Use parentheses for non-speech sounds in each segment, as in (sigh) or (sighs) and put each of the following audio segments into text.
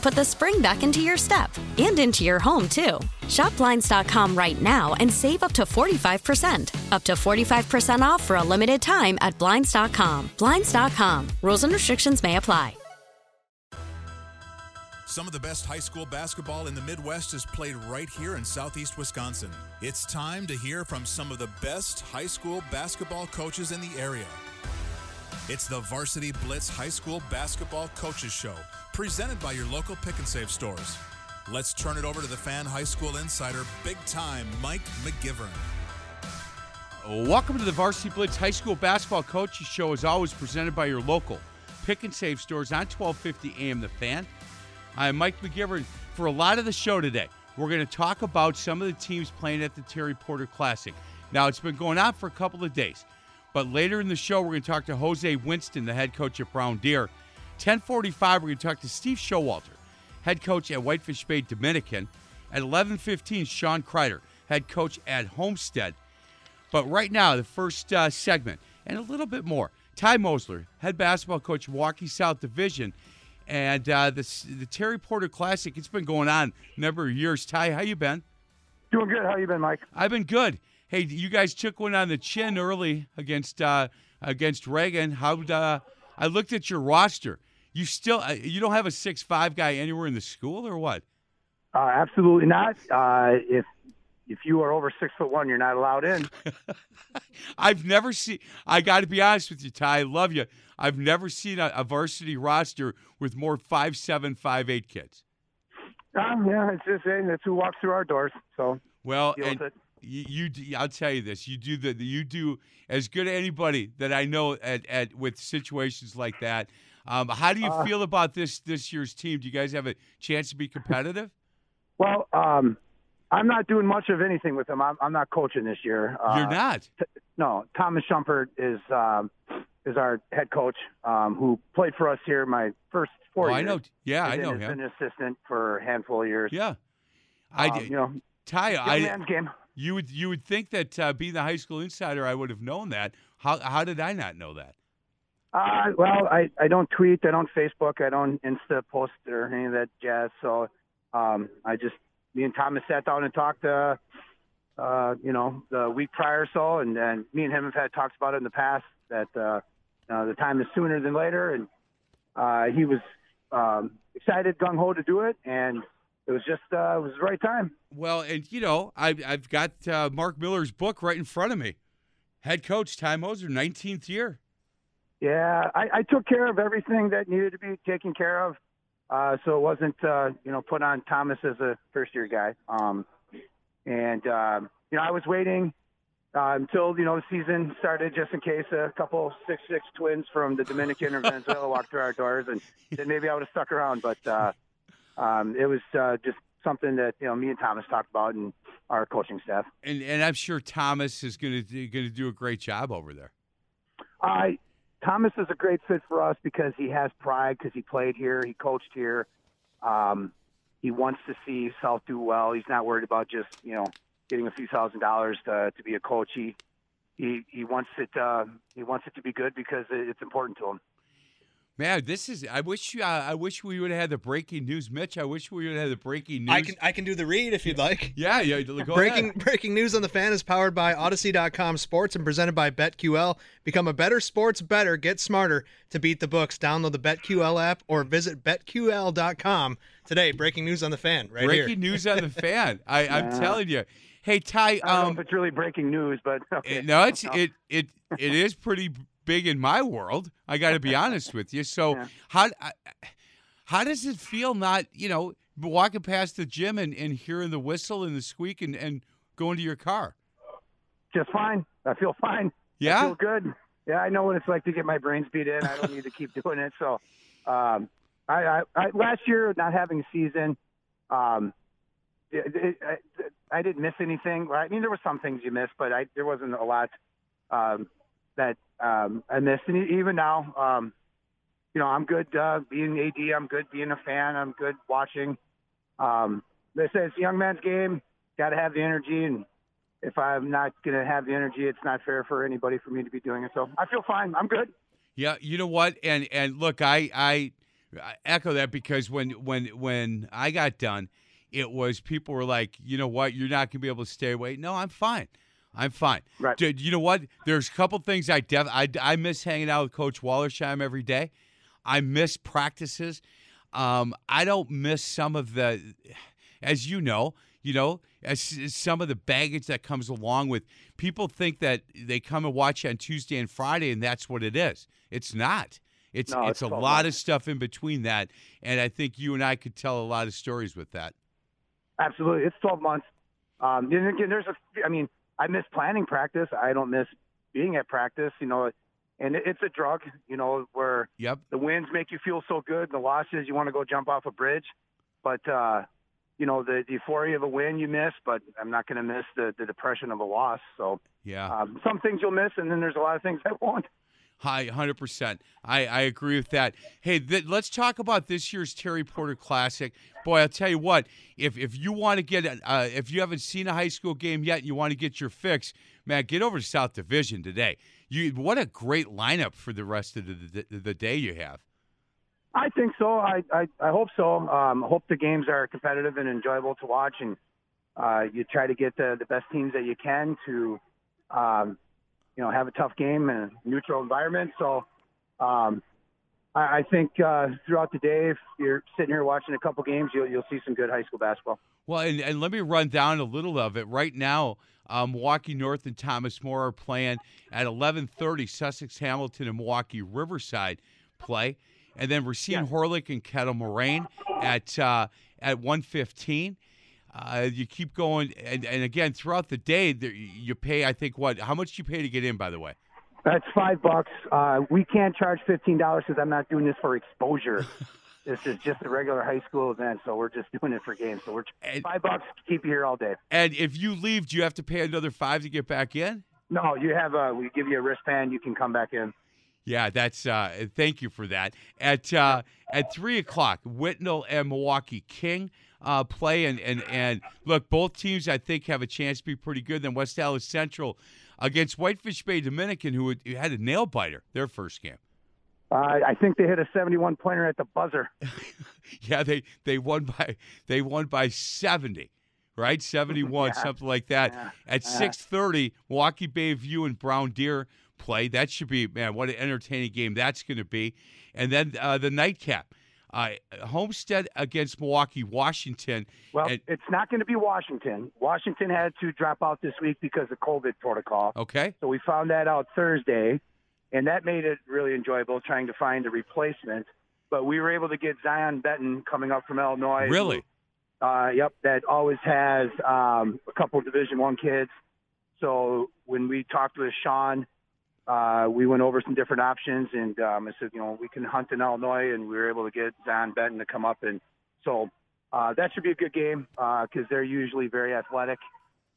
put the spring back into your step and into your home, too. Shop Blinds.com right now and save up to 45%. Up to 45% off for a limited time at Blinds.com. Blinds.com. Rules and restrictions may apply. Some of the best high school basketball in the Midwest is played right here in southeast Wisconsin. It's time to hear from some of the best high school basketball coaches in the area. It's the Varsity Blitz High School Basketball Coaches Show, presented by your local pick and save stores. Let's turn it over to the fan high school insider, big time Mike McGivern. Welcome to the Varsity Blitz High School Basketball Coaches Show, as always presented by your local pick and save stores on 1250 AM The Fan. I'm Mike McGivern. For a lot of the show today, we're going to talk about some of the teams playing at the Terry Porter Classic. Now, it's been going on for a couple of days, but later in the show, we're going to talk to Jose Winston, the head coach at Brown Deer. 1045, we're going to talk to Steve Showalter, head coach at Whitefish Bay Dominican. At 1115, Sean Kreider, head coach at Homestead. But right now, the first uh, segment, and a little bit more. Ty Moser, head basketball coach, Milwaukee South Division, and uh, the the Terry Porter Classic. It's been going on a number of years. Ty, how you been? Doing good. How you been, Mike? I've been good. Hey, you guys took one on the chin early against uh, against Reagan. How uh, I looked at your roster. You still uh, you don't have a six five guy anywhere in the school or what? Uh, absolutely not. Uh, if if you are over six foot one, you're not allowed in. (laughs) I've never seen. I got to be honest with you, Ty. I love you. I've never seen a, a varsity roster with more five seven, five eight kids. Um, yeah, it's just saying that's who walks through our doors. So well, and. You, you I'll tell you this: you do the you do as good as anybody that I know at, at with situations like that. Um, how do you Uh, feel about this this year's team? Do you guys have a chance to be competitive? Well, um, I'm not doing much of anything with them. I'm, I'm not coaching this year. Uh, You're not. No, Thomas Shumpert is um, is our head coach um, who played for us here my first four Oh, years. I know. Yeah, I know him. Been an assistant for a handful of years. Yeah, I Um, did. you know, Ty, I man's game. You would you would think that uh, being the high school insider, I would have known that. How how did I not know that? Uh, well, I, I don't tweet, I don't Facebook, I don't Insta post or any of that jazz. So um, I just me and Thomas sat down and talked, uh, uh, you know, the week prior or so, and then me and him have had talks about it in the past that uh, uh, the time is sooner than later, and uh, he was um, excited, gung ho to do it, and it was just uh, it was the right time. Well, and you know, I've I've got uh, Mark Miller's book right in front of me. Head coach Ty Moser, 19th year. Yeah, I, I took care of everything that needed to be taken care of. Uh, so it wasn't, uh, you know, put on Thomas as a first year guy. Um, and, um, you know, I was waiting uh, until, you know, the season started just in case a couple six six twins from the Dominican or Venezuela walked through our doors. And (laughs) then maybe I would have stuck around. But uh, um, it was uh, just something that, you know, me and Thomas talked about and our coaching staff. And and I'm sure Thomas is going to going to do a great job over there. I Thomas is a great fit for us because he has pride because he played here, he coached here. Um, he wants to see South do well. He's not worried about just you know getting a few thousand dollars to to be a coach. He he he wants it uh, he wants it to be good because it's important to him. Man, this is. I wish. Uh, I wish we would have had the breaking news, Mitch. I wish we would have had the breaking news. I can. I can do the read if you'd like. Yeah, yeah. Go breaking ahead. breaking news on the fan is powered by Audacy.com Sports and presented by BetQL. Become a better sports better. Get smarter to beat the books. Download the BetQL app or visit BetQL.com today. Breaking news on the fan. Right breaking here. news on the (laughs) fan. I, I'm telling you. Hey Ty, I don't know um, if it's really breaking news, but okay. no, it's (laughs) it it it is pretty big in my world. I got to be (laughs) honest with you. So Yeah. how how does it feel not you know walking past the gym and, and hearing the whistle and the squeak and, and going to your car? just fine. I feel fine. I Yeah, feel good. Yeah, I know what it's like to get my brains beat in. I don't need to keep (laughs) doing it. So, um, I, I, I last year not having a season, um, it, it, I, I didn't miss anything. I mean, there were some things you missed, but I there wasn't a lot um, that um, I missed. And even now, um, you know, I'm good uh, being AD. I'm good being a fan. I'm good watching. Um, it's a young man's game. Got to have the energy and if I'm not going to have the energy, it's not fair for anybody for me to be doing it. So I feel fine. I'm good. yeah. You know what? And and look, I I, echo that because when when when I got done, it was people were like, you know what, you're not gonna be able to stay away. No, I'm fine. I'm fine. Right. Dude, you know what? There's a couple things I def I, I miss hanging out with Coach Wallersheim every day. I miss practices. Um, I don't miss some of the, as you know, you know, as, as some of the baggage that comes along with people think that they come and watch on Tuesday and Friday and that's what it is. It's not. It's No, it's it's a lot of stuff in between that, and I think you and I could tell a lot of stories with that. Absolutely. It's 12 months. Um, and again, there's a, I mean, I miss planning practice. I don't miss being at practice, you know, and it's a drug, you know, where Yep. the wins make you feel so good. The losses, you want to go jump off a bridge. But, uh, you know, the, the euphoria of a win you miss, but I'm not going to miss the, the depression of a loss. So Yeah. um, some things you'll miss, and then there's a lot of things (laughs) I won't. Hi, hundred percent. I, I agree with that. Hey, th- let's talk about this year's Terry Porter Classic. Boy, I'll tell you what. If if you want to get uh, if you haven't seen a high school game yet, and you want to get your fix, man, get over to South Division today. You what a great lineup for the rest of the the, the day you have. I think so. I I, I hope so. Um, hope the games are competitive and enjoyable to watch, and uh, you try to get the the best teams that you can to, um, you know, have a tough game in a neutral environment. So, um, I, I think uh, throughout the day, if you're sitting here watching a couple games, you'll you'll see some good high school basketball. Well, and, and let me run down a little of it right now. Um, Milwaukee North and Thomas More are playing at 11:30. Sussex Hamilton and Milwaukee Riverside play, and then Racine Horlick and Kettle Moraine at uh, at 1:15. Uh, you keep going, and, and again throughout the day, there, you pay. I think what? How much do you pay to get in? By the way. That's five bucks. Uh, we can't charge fifteen dollars because I'm not doing this for exposure. (laughs) this is just a regular high school event, so we're just doing it for games. So we're And- five bucks to keep you here all day. And if you leave, do you have to pay another five to get back in? No, you have a. We give you a wristband. You can come back in. Yeah, that's. Uh, thank you for that. At uh, at three o'clock, Whitnall and Milwaukee King uh, play, and, and and look, both teams I think have a chance to be pretty good. Then West Allis Central against Whitefish Bay Dominican, who had, a nail biter their first game. Uh, I think they hit a 71 pointer at the buzzer. (laughs) Yeah, they they won by they won by seventy. Right, seventy-one, (laughs) Yeah. something like that. Yeah. At Yeah. six thirty, Milwaukee Bayview and Brown Deer play. That should be man, what an entertaining game that's going to be. And then uh, the nightcap, uh, Homestead against Milwaukee Washington. Well, And- it's not going to be Washington. Washington had to drop out this week because of COVID protocol. Okay, So we found that out Thursday, and that made it really enjoyable trying to find a replacement. But we were able to get Zion Benton coming up from Illinois. really? Uh, yep, that always has um, a couple of Division One kids. So when we talked with Sean, uh, we went over some different options, and um, I said, you know, we can hunt in Illinois, and we were able to get Zion Benton to come up, and so uh, that should be a good game because they're usually very athletic.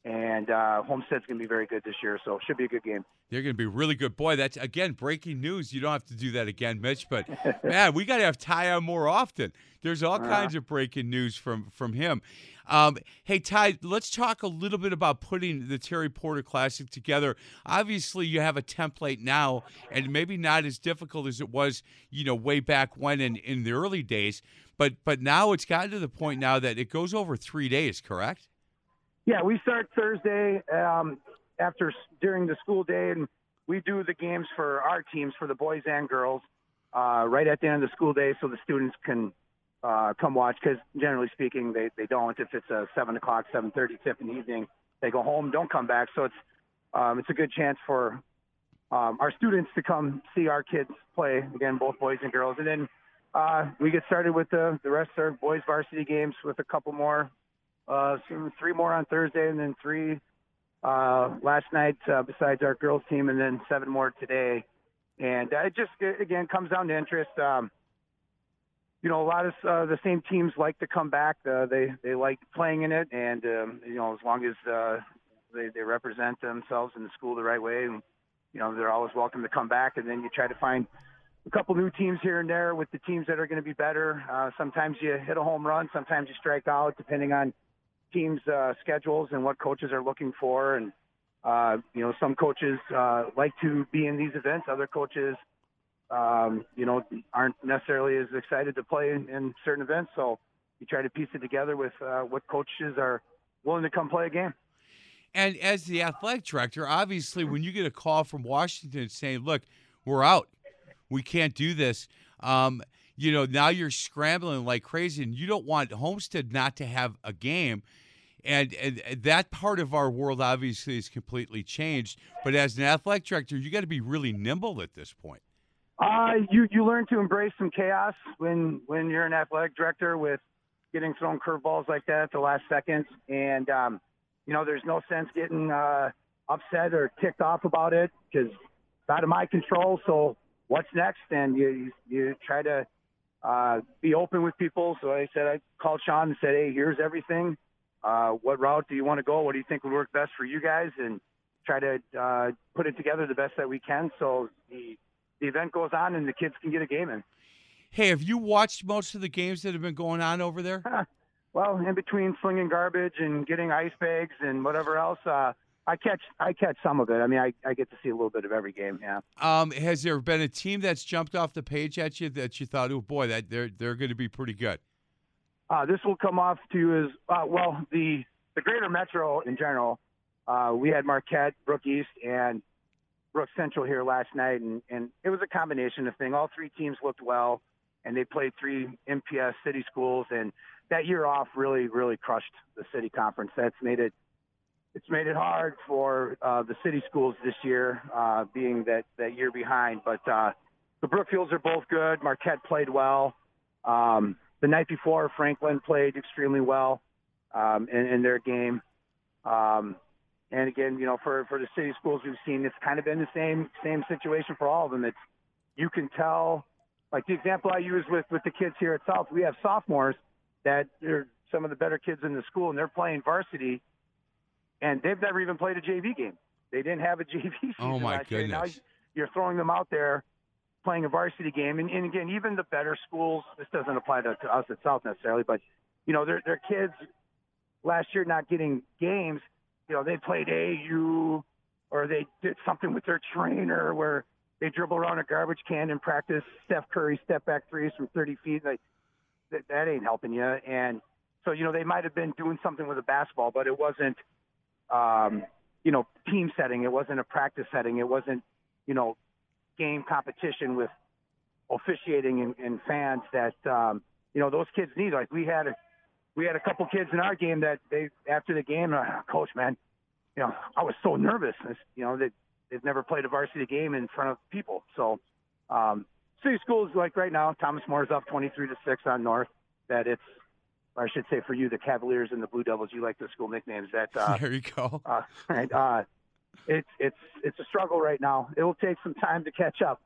And uh, Homestead's going to be very good this year, so it should be a good game. They're going to be really good. Boy, that's again breaking news. You don't have to do that again, Mitch. But (laughs) man, we got to have Ty on more often. There's all uh kinds of breaking news from from him. Um, hey Ty, let's talk a little bit about putting the Terry Porter Classic together. Obviously, you have a template now, and maybe not as difficult as it was, you know, way back when in in the early days. But but now it's gotten to the point now that it goes over three days. Correct? Yeah, we start Thursday um, after during the school day, and we do the games for our teams for the boys and girls uh, right at the end of the school day, so the students can uh, come watch. Because generally speaking, they they don't. If it's a seven o'clock, seven thirty tip in the evening, they go home, don't come back. So it's um, it's a good chance for um, our students to come see our kids play again, both boys and girls, and then uh, we get started with the the rest of our boys varsity games with a couple more uh, three more on Thursday, and then three uh, last night uh, besides our girls team, and then seven more today. And it just again comes down to interest. Um, you know, a lot of uh, the same teams like to come back. Uh, they they like playing in it, and um, you know, as long as uh, they they represent themselves in the school the right way, and you know, they're always welcome to come back. And then you try to find a couple new teams here and there with the teams that are going to be better. Uh, sometimes you hit a home run, sometimes you strike out, depending on teams' uh, schedules and what coaches are looking for. And uh, you know, some coaches uh, like to be in these events. Other coaches, um, you know, aren't necessarily as excited to play in, in certain events. So you try to piece it together with uh, what coaches are willing to come play a game. And as the athletic director, obviously, when you get a call from Washington saying, "Look, we're out, we can't do this," um, you know, now you're scrambling like crazy, and you don't want Homestead not to have a game and, and that part of our world obviously is completely changed. But as an athletic director, you got to be really nimble at this point. Uh, you you learn to embrace some chaos when when you're an athletic director with getting thrown curveballs like that at the last seconds, and um, you know there's no sense getting uh, upset or ticked off about it because it's out of my control. So what's next? And you you, you try to uh, be open with people. So I said I called Sean and said, hey, here's everything uh, what route do you want to go? What do you think would work best for you guys? And try to uh, put it together the best that we can so the, the event goes on and the kids can get a game in. Hey, have you watched most of the games that have been going on over there? (laughs) well, in between slinging garbage and getting ice bags and whatever else, uh, I catch I catch some of it. I mean, I, I get to see a little bit of every game. Yeah. Um, has there been a team that's jumped off the page at you that you thought, oh boy, that they're they're going to be pretty good? Uh, this will come off to as uh, well the the greater metro in general. Uh, we had Marquette, Brook East, and Brook Central here last night, and, and it was a combination of thing. All three teams looked well, and they played three MPS city schools, and that year off really, really crushed the city conference. That's made it it's made it hard for uh, the city schools this year, uh, being that that year behind. But uh, the Brookfields are both good. Marquette played well. Um, the night before, Franklin played extremely well um, in, in their game. Um, and again, you know, for, for the city schools we've seen, it's kind of been the same same situation for all of them. It's you can tell, like the example I use with with the kids here at South, we have sophomores that are some of the better kids in the school, and they're playing varsity, and they've never even played a JV game. They didn't have a JV season oh my last goodness. year. Now you're throwing them out there playing a varsity game. And, and again, even the better schools, this doesn't apply to, to us at South necessarily, but you know, their their kids last year not getting games. You know, they played AU or they did something with their trainer where they dribble around a garbage can and practice Steph Curry step back threes from 30 feet. Like that, that ain't helping you. And so, you know, they might have been doing something with a basketball, but it wasn't, um, you know, team setting. It wasn't a practice setting. It wasn't, you know, game competition with officiating and, and fans that um, you know those kids need. Like we had a we had a couple kids in our game that they after the game, uh, coach, man, you know I was so nervous. You know that they've never played a varsity game in front of people. So um, city schools like right now, Thomas More is up 23 to six on North. That it's I should say for you, the Cavaliers and the Blue Devils. You like the school nicknames. That uh, (laughs) there you go. Uh, right, uh, it's it's it's a struggle right now. It will take some time to catch up.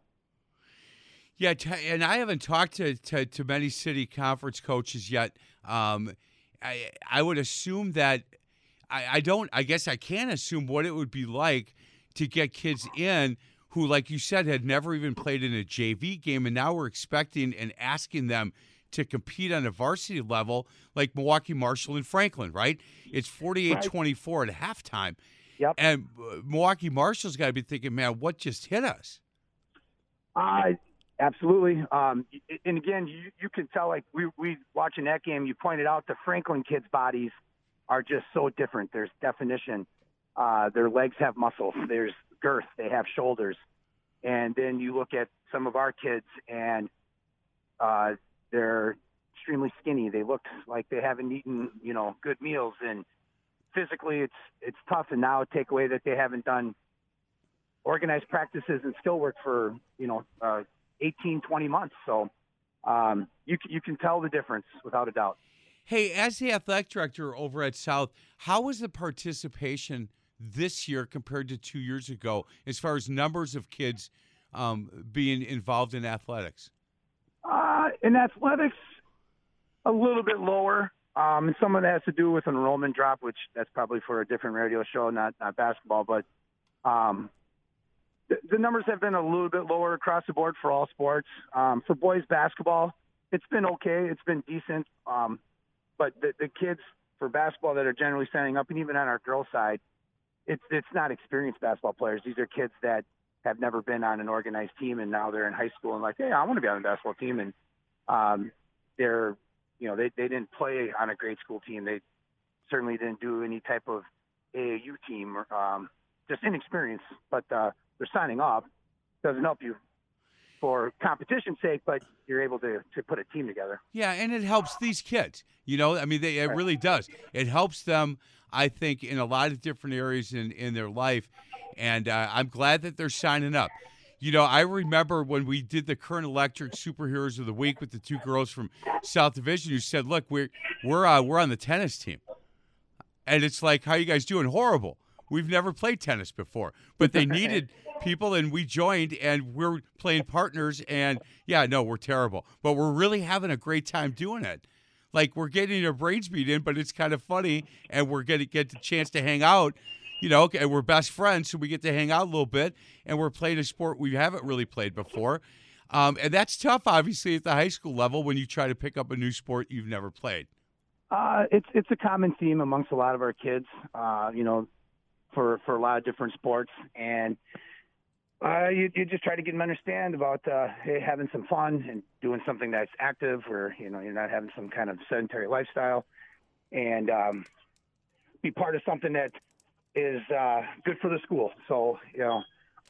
Yeah, and I haven't talked to, to, to many city conference coaches yet. Um, I I would assume that I, I don't. I guess I can't assume what it would be like to get kids in who, like you said, had never even played in a JV game, and now we're expecting and asking them to compete on a varsity level like Milwaukee Marshall and Franklin, right? It's 48 24 at halftime. Yep. And uh, Milwaukee Marshall's got to be thinking, man, what just hit us? Uh, absolutely. Um, and again, you, you can tell, like, we, we watching that game, you pointed out the Franklin kids' bodies are just so different. There's definition. Uh, their legs have muscle. (laughs) There's girth. They have shoulders. And then you look at some of our kids, and uh, they're extremely skinny. They look like they haven't eaten, you know, good meals, and physically, it's it's tough. And now take away that they haven't done organized practices and skill work for you know uh, 18, 20 months. So um, you you can tell the difference without a doubt. Hey, as the athletic director over at South, how was the participation this year compared to two years ago, as far as numbers of kids um, being involved in athletics? Uh, in athletics, a little bit lower. Um, and some of that has to do with enrollment drop, which that's probably for a different radio show, not not basketball. But um, the, the numbers have been a little bit lower across the board for all sports. Um, for boys basketball, it's been okay. It's been decent. Um, but the, the kids for basketball that are generally signing up, and even on our girls' side, it's it's not experienced basketball players. These are kids that have never been on an organized team, and now they're in high school and like, hey, I want to be on a basketball team, and um, they're, you know, they they didn't play on a grade school team. They certainly didn't do any type of AAU team, or, um, just inexperienced. But uh, they're signing up. Doesn't help you for competition's sake, but you're able to, to put a team together. Yeah, and it helps these kids. You know, I mean, they, it really does. It helps them, I think, in a lot of different areas in, in their life. And uh, I'm glad that they're signing up. You know, I remember when we did the Current Electric Superheroes of the Week with the two girls from South Division who said, "Look, we're we're uh, we're on the tennis team," and it's like, "How you guys doing?" Horrible. We've never played tennis before, but they (laughs) needed people, and we joined, and we're playing partners. And yeah, no, we're terrible, but we're really having a great time doing it. Like we're getting our brains beat in, but it's kind of funny, and we're getting get the chance to hang out. You know, and we're best friends, so we get to hang out a little bit, and we're playing a sport we haven't really played before. Um, and that's tough, obviously, at the high school level when you try to pick up a new sport you've never played. Uh, it's it's a common theme amongst a lot of our kids. Uh, you know, for for a lot of different sports, and uh, you you just try to get them understand about uh, having some fun and doing something that's active, where you know you're not having some kind of sedentary lifestyle, and um, be part of something that is uh, good for the school. So you know,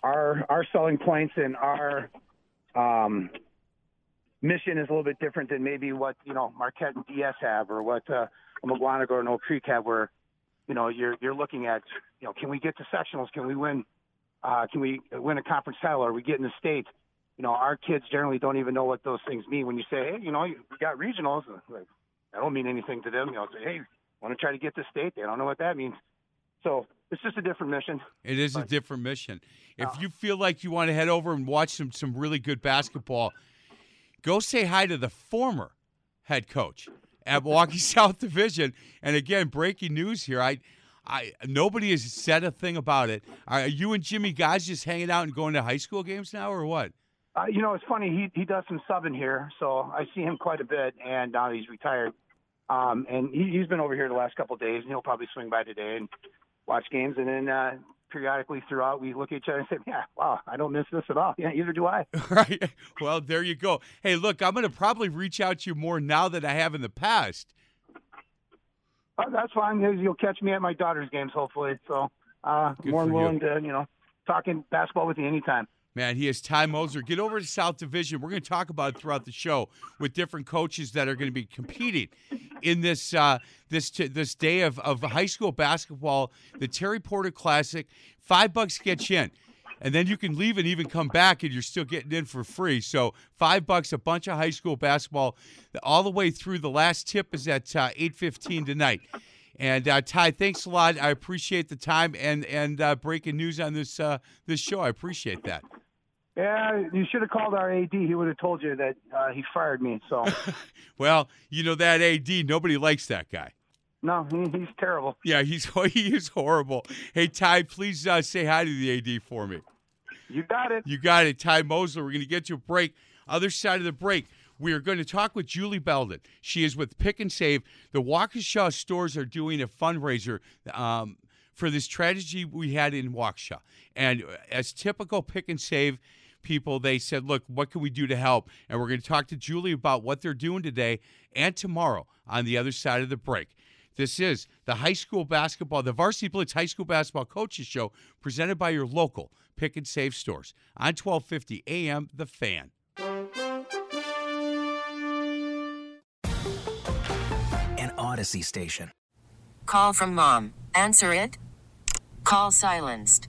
our our selling points and our um, mission is a little bit different than maybe what you know Marquette and DS have, or what uh, Mukwonago or Oak Creek have, where you know you're you're looking at you know can we get to sectionals? Can we win? Uh, can we win a conference title? Are we getting the state? You know, our kids generally don't even know what those things mean. When you say, hey, you know, we got regionals, like, that don't mean anything to them. You know, say, hey, want to try to get to state? They don't know what that means. So it's just a different mission. It is a different mission. If you feel like you want to head over and watch some some really good basketball, go say hi to the former head coach at Milwaukee (laughs) South Division. And again, breaking news here. I I nobody has said a thing about it. Are you and Jimmy guys just hanging out and going to high school games now, or what? Uh, you know, it's funny. He he does some subbing here, so I see him quite a bit. And now he's retired. Um, and he, he's been over here the last couple of days, and he'll probably swing by today and watch games. And then uh, periodically throughout, we look at each other and say, "Yeah, wow, I don't miss this at all. Yeah, either do I." (laughs) right. Well, there you go. Hey, look, I'm going to probably reach out to you more now than I have in the past. Uh, that's fine. Because you'll catch me at my daughter's games, hopefully. So, uh, Good more than for you. willing to, you know, talking basketball with you anytime. Man, he is Ty Moser. Get over to South Division. We're going to talk about it throughout the show with different coaches that are going to be competing in this uh, this this day of, of high school basketball, the Terry Porter Classic. Five bucks gets you in, and then you can leave and even come back, and you're still getting in for free. So five bucks, a bunch of high school basketball, all the way through. The last tip is at uh, eight fifteen tonight. And uh, Ty, thanks a lot. I appreciate the time and and uh, breaking news on this uh, this show. I appreciate that. Yeah, you should have called our AD. He would have told you that uh, he fired me. So, (laughs) Well, you know that AD, nobody likes that guy. No, he, he's terrible. (laughs) Yeah, he's (laughs) he is horrible. Hey, Ty, please uh, say hi to the AD for me. You got it. You got it, Ty Moser. We're going to get to a break. Other side of the break, we are going to talk with Julie Belden. She is with Pick and Save. The Waukesha stores are doing a fundraiser um, for this tragedy we had in Waukesha. And as typical Pick and Save people, they said, look, what can we do to help? And we're going to talk to Julie about what they're doing today and tomorrow on the other side of the break. This is the high school basketball, the Varsity Blitz High School Basketball Coaches Show, presented by your local Pick and Save stores on 1250 AM The Fan. An Audacy station. Call from mom. Answer it. Call silenced.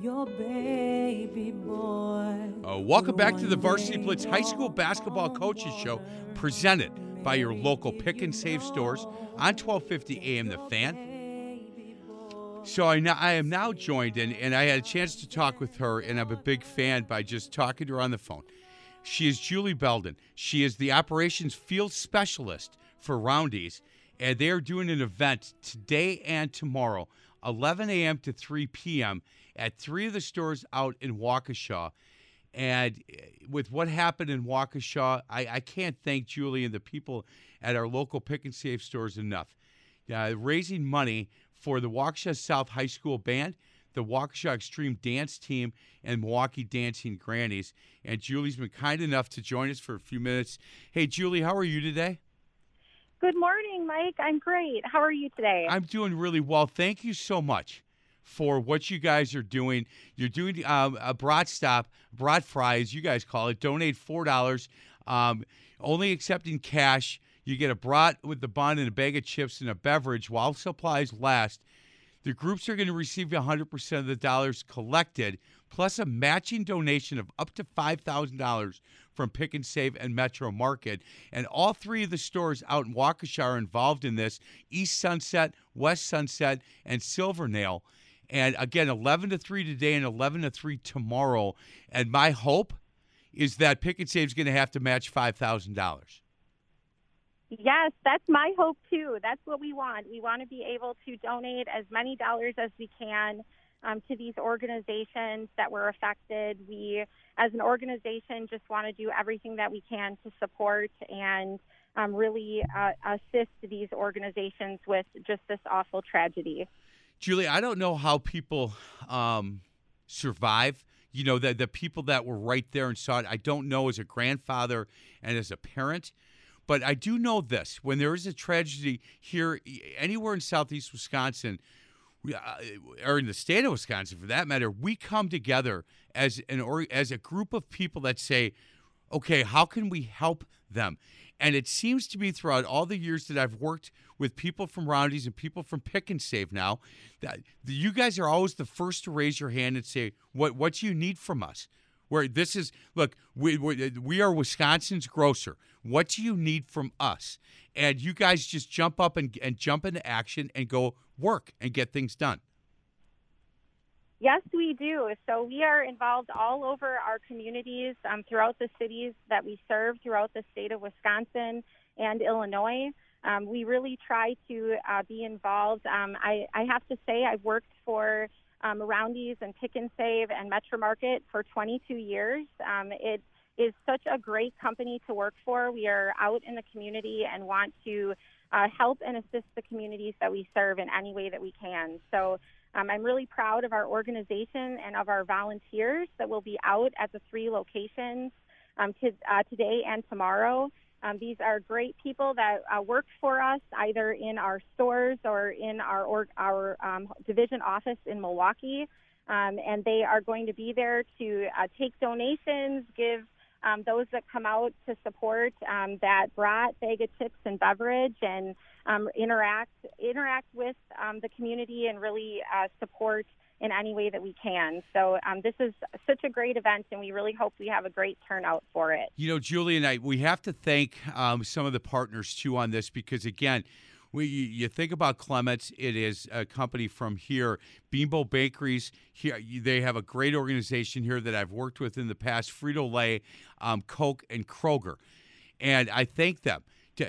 your baby boy? Uh, welcome back to the Varsity Blitz High School Basketball Coaches Show, presented by your local pick and save stores on 1250 AM The Fan. So I, now, I am now joined, and, and I had a chance to talk with her, and I'm a big fan by just talking to her on the phone. She is Julie Belden. She is the operations field specialist for Roundy's, and they are doing an event today and tomorrow, 11 a.m. to 3 p.m. at three of the stores out in Waukesha. And eh, with what happened in Waukesha, I, I can't thank Julie and the people at our local pick and save stores enough. Uh, raising money for the Waukesha South High School Band, the Waukesha Extreme Dance Team, and Milwaukee Dancing Grannies. And Julie's been kind enough to join us for a few minutes. Hey, Julie, how are you today? Good morning, Mike. I'm great. How are you today? I'm doing really well. Thank you so much for what you guys are doing. You're doing um, a brat stop, brat fry, as you guys call it. Donate four dollars. Um, only accepting cash. You get a brat with the bun and a bag of chips and a beverage while supplies last. The groups are going to receive 100% of the dollars collected, plus a matching donation of up to $5,000 from Pick and Save and Metro Market. And all three of the stores out in Waukesha are involved in this East Sunset, West Sunset, and Silvernail. And again, 11 to 3 today and 11 to 3 tomorrow. And my hope is that Pick and is going to have to match $5,000. Yes, that's my hope too. That's what we want. We want to be able to donate as many dollars as we can um, to these organizations that were affected. We, as an organization, just want to do everything that we can to support and um, really uh, assist these organizations with just this awful tragedy. Julie, I don't know how people um, survive. You know, the, the people that were right there and saw it. I don't know as a grandfather and as a parent. But I do know this when there is a tragedy here, anywhere in southeast Wisconsin, uh, or in the state of Wisconsin for that matter, we come together as an or, as a group of people that say, okay, how can we help them? And it seems to be throughout all the years that I've worked with people from Roundy's and people from Pick and Save now, that you guys are always the first to raise your hand and say, what what do you need from us? where this is look we, we are wisconsin's grocer what do you need from us and you guys just jump up and, and jump into action and go work and get things done Yes, we do. So we are involved all over our communities um, throughout the cities that we serve throughout the state of Wisconsin and Illinois. Um, we really try to uh, be involved. Um, I, I have to say, I've worked for um, Roundy's and Pick and Save and Metro Market for 22 years. Um, it is such a great company to work for. We are out in the community and want to uh, help and assist the communities that we serve in any way that we can. So um, I'm really proud of our organization and of our volunteers that will be out at the three locations um, to, uh, today and tomorrow. Um, these are great people that uh, work for us either in our stores or in our our um, division office in Milwaukee, um, and they are going to be there to uh, take donations, give um, those that come out to support that brat bag of chips and beverage, and um, interact interact with the community and really uh, support in any way that we can. So um, this is such a great event, and we really hope we have a great turnout for it. You know, Julie and I, we have to thank um, some of the partners too on this because again. We, you think about Klement's, it is a company from here. Bimbo Bakeries, here they have a great organization here that I've worked with in the past. Frito Lay, um, Coke, and Kroger, and I thank them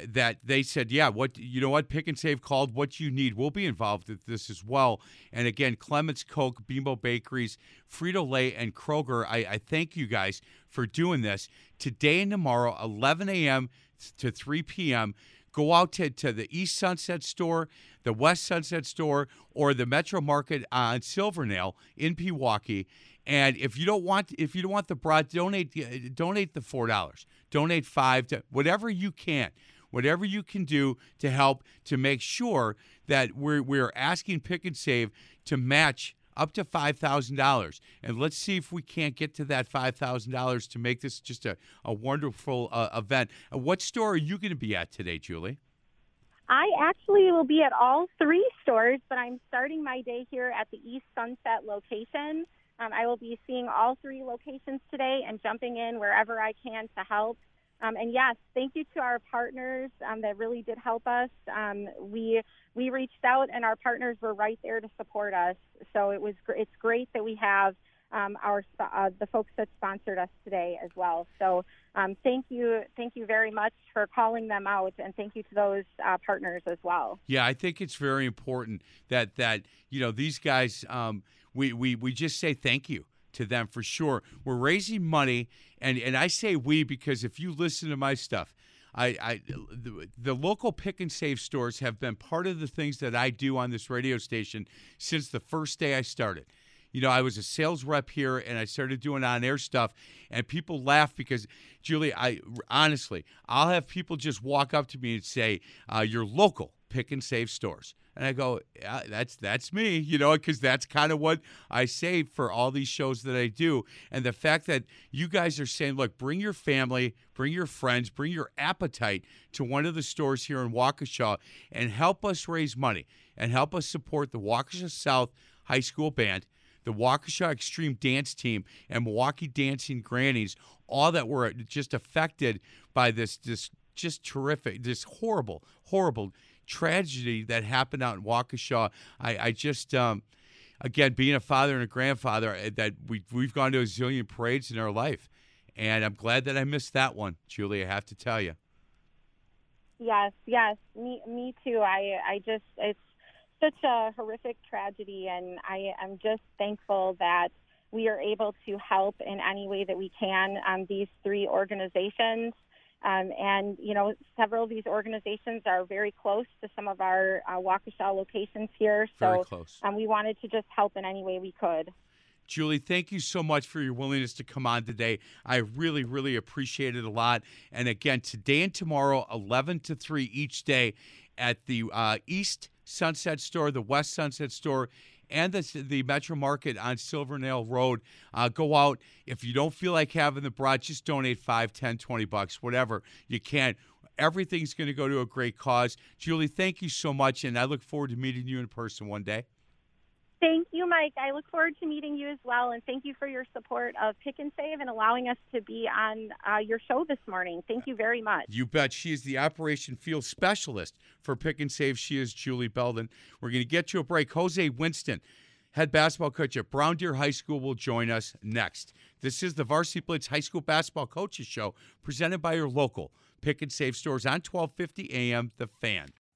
that they said, yeah, what you know what Pick and Save called what you need. We'll be involved with this as well. And again, Klement's Coke, Bimbo Bakeries, Frito Lay, and Kroger. I, I thank you guys for doing this today and tomorrow, 11 a.m. to 3 p.m. Go out to, to the East Sunset store, the West Sunset store, or the Metro Market on Silvernail in Pewaukee. And if you don't want if you don't want the brat, donate uh, donate the four dollars, donate five to whatever you can whatever you can do to help to make sure that we're, we're asking Pick and Save to match up to $5,000. And let's see if we can't get to that $5,000 to make this just a, a wonderful uh, event. Uh, what store are you going to be at today, Julie? I actually will be at all three stores, but I'm starting my day here at the East Sunset location. Um, I will be seeing all three locations today and jumping in wherever I can to help. Um, and yes, thank you to our partners um, that really did help us. Um, we we reached out, and our partners were right there to support us. So it was it's great that we have um, our uh, the folks that sponsored us today as well. So um, thank you, thank you very much for calling them out, and thank you to those uh, partners as well. Yeah, I think it's very important that that you know these guys. Um, we we we just say thank you to them for sure. We're raising money, and and I say we because if you listen to my stuff. I, I the, the, local pick and save stores have been part of the things that I do on this radio station since the first day I started. You know, I was a sales rep here and I started doing on air stuff, and people laugh because, Julie, I honestly, I'll have people just walk up to me and say, uh, You're local pick and save stores. And I go, yeah, that's that's me, you know, because that's kind of what I say for all these shows that I do. And the fact that you guys are saying, look, bring your family, bring your friends, bring your appetite to one of the stores here in Waukesha and help us raise money and help us support the Waukesha South High School Band, the Waukesha Extreme Dance Team, and Milwaukee Dancing Grannies, all that were just affected by this this just terrific, this horrible, horrible tragedy that happened out in Waukesha. I, I just, um, again, being a father and a grandfather, uh, that we we've gone to a zillion parades in our life, and I'm glad that I missed that one, Julie. I have to tell you. Yes, yes, me, me too. I, I just, it's such a horrific tragedy, and I am just thankful that we are able to help in any way that we can. Um, these three organizations um, and, you know, several of these organizations are very close to some of our uh, Waukesha locations here. So um, we wanted to just help in any way we could. Julie, thank you so much for your willingness to come on today. I really, really appreciate it a lot. And again, today and tomorrow, 11 to 3 each day at the uh, East Sunset Store, the West Sunset Store, and the, the Metro Market on Silvernail Road. Uh, go out. If you don't feel like having the brat, just donate 5, 10, 20 bucks, whatever you can. Everything's going to go to a great cause. Julie, thank you so much, and I look forward to meeting you in person one day. Thank you, Mike. I look forward to meeting you as well, and thank you for your support of Pick and Save and allowing us to be on uh, your show this morning. Thank you very much. You bet. She is the Operation Field Specialist for Pick and Save. She is Julie Belden. We're going to get you a break. Jose Winston, head basketball coach at Brown Deer High School, will join us next. This is the Varsity Blitz High School Basketball Coaches Show, presented by your local Pick and Save stores on 1250 AM. The Fan.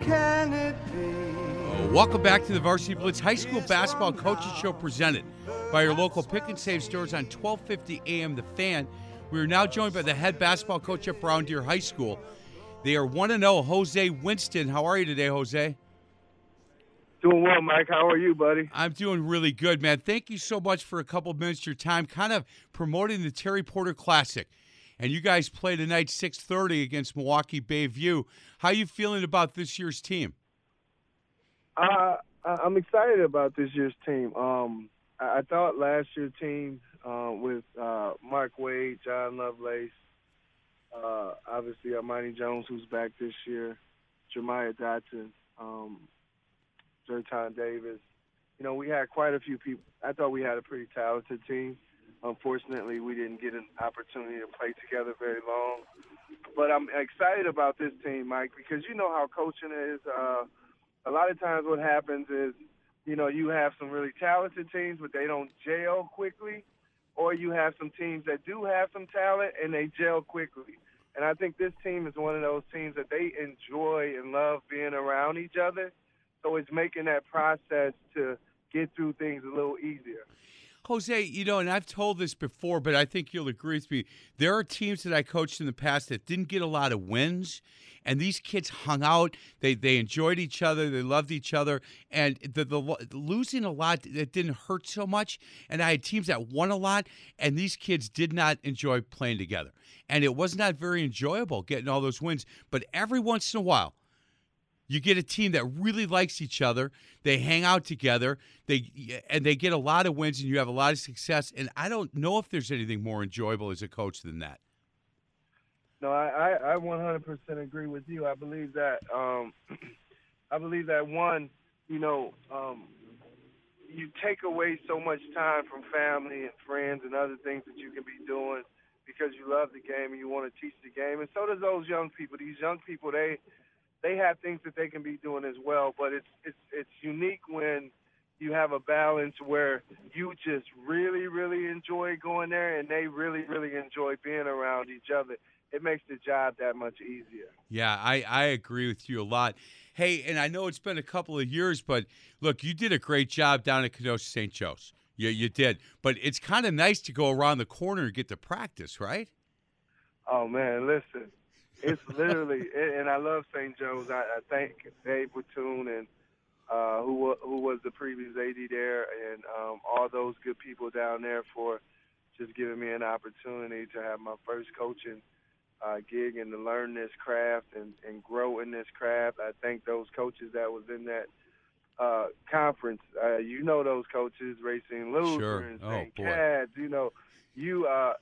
Can it be? Uh, welcome back to the Varsity Blitz High School Basketball Coaches Show presented by your local pick and save stores on 1250 AM The Fan. We are now joined by the head basketball coach at Brown Deer High School. They are 1 0, Jose Winston. How are you today, Jose? Doing well, Mike. How are you, buddy? I'm doing really good, man. Thank you so much for a couple of minutes of your time, kind of promoting the Terry Porter Classic and you guys play tonight 6:30 against Milwaukee Bayview. How are you feeling about this year's team? Uh, I'm excited about this year's team. Um, I thought last year's team uh, with uh, Mark Wade, John Lovelace, uh, obviously Armani Jones, who's back this year, Jeremiah Dotson, um, Davis. You know, we had quite a few people. I thought we had a pretty talented team. Unfortunately, we didn't get an opportunity to play together very long. But I'm excited about this team, Mike, because you know how coaching is. Uh, a lot of times, what happens is, you know, you have some really talented teams, but they don't gel quickly, or you have some teams that do have some talent and they gel quickly. And I think this team is one of those teams that they enjoy and love being around each other. So it's making that process to get through things a little easier. Jose, you know, and I've told this before, but I think you'll agree with me. There are teams that I coached in the past that didn't get a lot of wins, and these kids hung out. They they enjoyed each other. They loved each other, and the, the losing a lot that didn't hurt so much. And I had teams that won a lot, and these kids did not enjoy playing together, and it was not very enjoyable getting all those wins. But every once in a while you get a team that really likes each other. They hang out together. They and they get a lot of wins, and you have a lot of success. And I don't know if there's anything more enjoyable as a coach than that. No, I, I, I 100% agree with you. I believe that um, (clears throat) I believe that one, you know, um, you take away so much time from family and friends and other things that you can be doing because you love the game and you want to teach the game. And so does those young people. These young people, they they have things that they can be doing as well. But it's it's it's unique when you have a balance where you just really, really enjoy going there, and they really, really enjoy being around each other. It makes the job that much easier. Yeah, I, I agree with you a lot. Hey, and I know it's been a couple of years, but look, you did a great job down at Kenosha St. Joe's. You, you did. But it's kind of nice to go around the corner and get to practice, right? Oh, man, listen. It's literally, and I love St. Joe's. I, I thank Dave Platoon and uh, who who was the previous AD there, and um, all those good people down there for just giving me an opportunity to have my first coaching uh, gig and to learn this craft and, and grow in this craft. I thank those coaches that was in that uh, conference. Uh, you know those coaches, Racine Luther Sure. and Oh, St. boy. Cads. You know, you uh,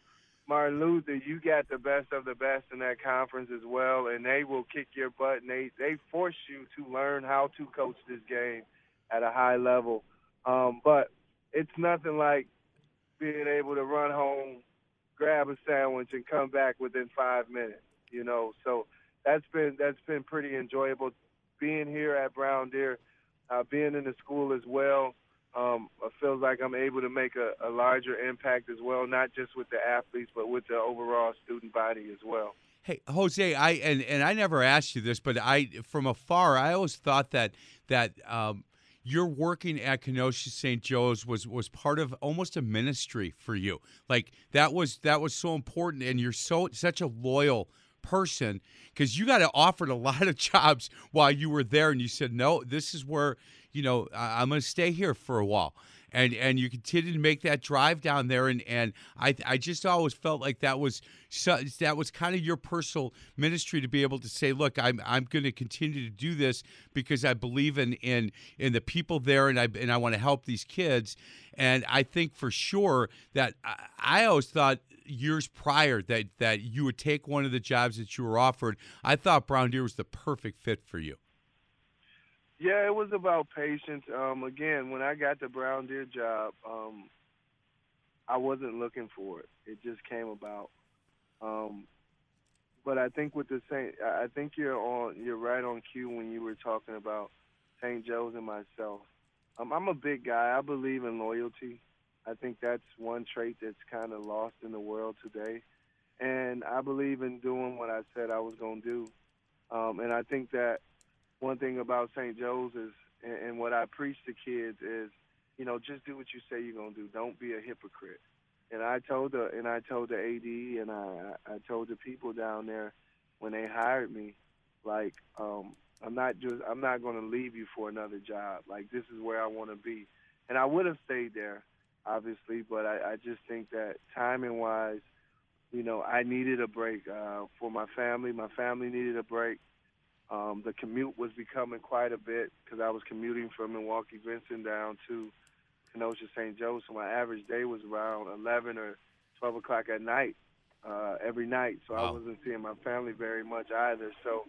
Martin Luther, you got the best of the best in that conference as well, and they will kick your butt and they they force you to learn how to coach this game at a high level. Um, but it's nothing like being able to run home, grab a sandwich, and come back within five minutes. You know, so that's been that's been pretty enjoyable. Being here at Brown Deer, uh, being in the school as well, um, feels like I'm able to make a, a larger impact as well, not just with the athletes, but with the overall student body as well. Hey, Jose, I and, and I never asked you this, but I from afar, I always thought that that um, your working at Kenosha St. Joe's was was part of almost a ministry for you. Like that was that was so important, and you're so such a loyal person because you got offered a (laughs) lot of jobs while you were there, and you said no. This is where you know I, I'm going to stay here for a while. And, and you continued to make that drive down there, and, and I I just always felt like that was so, that was kind of your personal ministry to be able to say, look, I'm I'm going to continue to do this because I believe in in in the people there, and I and I want to help these kids. And I think for sure that I, I always thought years prior that that you would take one of the jobs that you were offered. I thought Brown Deer was the perfect fit for you. Yeah, it was about patience. Um, again, when I got the Brown Deer job, um, I wasn't looking for it. It just came about. Um, but I think with the Saint, I think you're on, you're right on cue when you were talking about St. Joe's and myself. Um, I'm a big guy. I believe in loyalty. I think that's one trait that's kind of lost in the world today. And I believe in doing what I said I was going to do. Um, and I think that one thing about St. Joe's is, and, what I preach to kids is, you know, just do what you say you're gonna do. Don't be a hypocrite. And I told the and I told the AD and I I told the people down there when they hired me, like, um, I'm not just I'm not gonna leave you for another job. Like this is where I want to be. And I would have stayed there, obviously, but I, I just think that timing wise, you know, I needed a break uh, for my family. My family needed a break. Um, the commute was becoming quite a bit because I was commuting from Milwaukee Vincent down to Kenosha St. Joe. So my average day was around 11 or 12 o'clock at night uh, every night. So I wasn't seeing my family very much either. So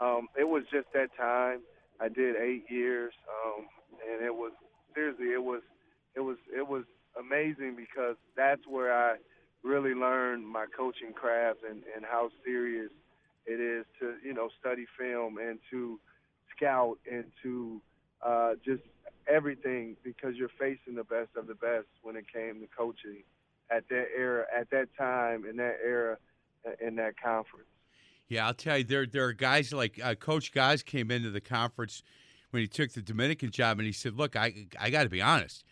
um, it was just that time. I did eight years, um, and it was seriously it was it was it was amazing because that's where I really learned my coaching craft and, and how serious it is to you know study film and to scout and to uh, just everything because you're facing the best of the best when it came to coaching at that era at that time in that era uh, in that conference. Yeah, I'll tell you, there there are guys like uh, Coach Guys came into the conference when he took the Dominican job, and he said, "Look, I I got to be honest.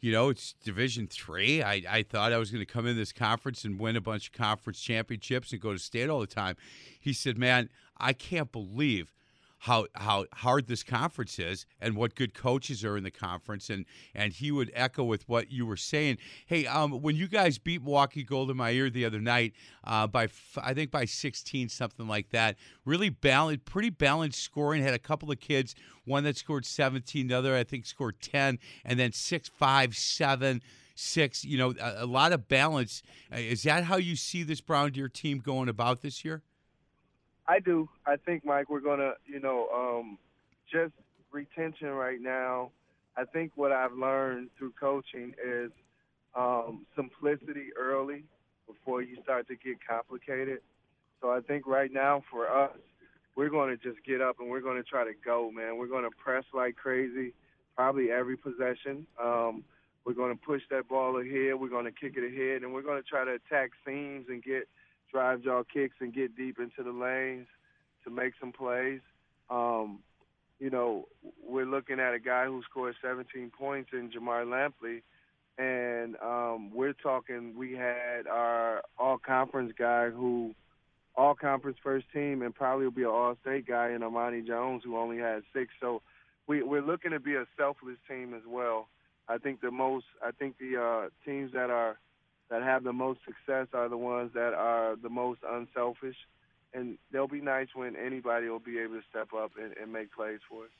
You know, it's Division Three. I I thought I was going to come in this conference and win a bunch of conference championships and go to state all the time." He said, "Man, I can't believe." How, how hard this conference is and what good coaches are in the conference and and he would echo with what you were saying. Hey um when you guys beat Milwaukee Golda Meir the other night uh, by f- I think by 16 something like that really balanced pretty balanced scoring. Had a couple of kids one that scored 17 the other I think scored 10 and then six five seven six you know a, lot of balance. Uh, is that how you see this Brown Deer team going about this year I do. I think, Mike, we're gonna, you know, um, just retention right now. I think what I've learned through coaching is um, simplicity early before you start to get complicated. So I think right now for us, we're going to just get up and we're going to try to go, man. We're going to press like crazy, probably every possession. Um, We're going to push that ball ahead. We're going to kick it ahead, and we're going to try to attack seams and get drive jaw kicks and get deep into the lanes to make some plays. Um, you know, we're looking at a guy who scored 17 points in Jamar Lampley, and um, we're talking. We had our all-conference guy who, all-conference first team, and probably will be an all-state guy in Amani Jones, who only had six. So, we, we're looking to be a selfless team as well. I think the most. I think the uh, teams that are that have the most success are the ones that are the most unselfish and they'll be nice when anybody will be able to step up and, and make plays for us.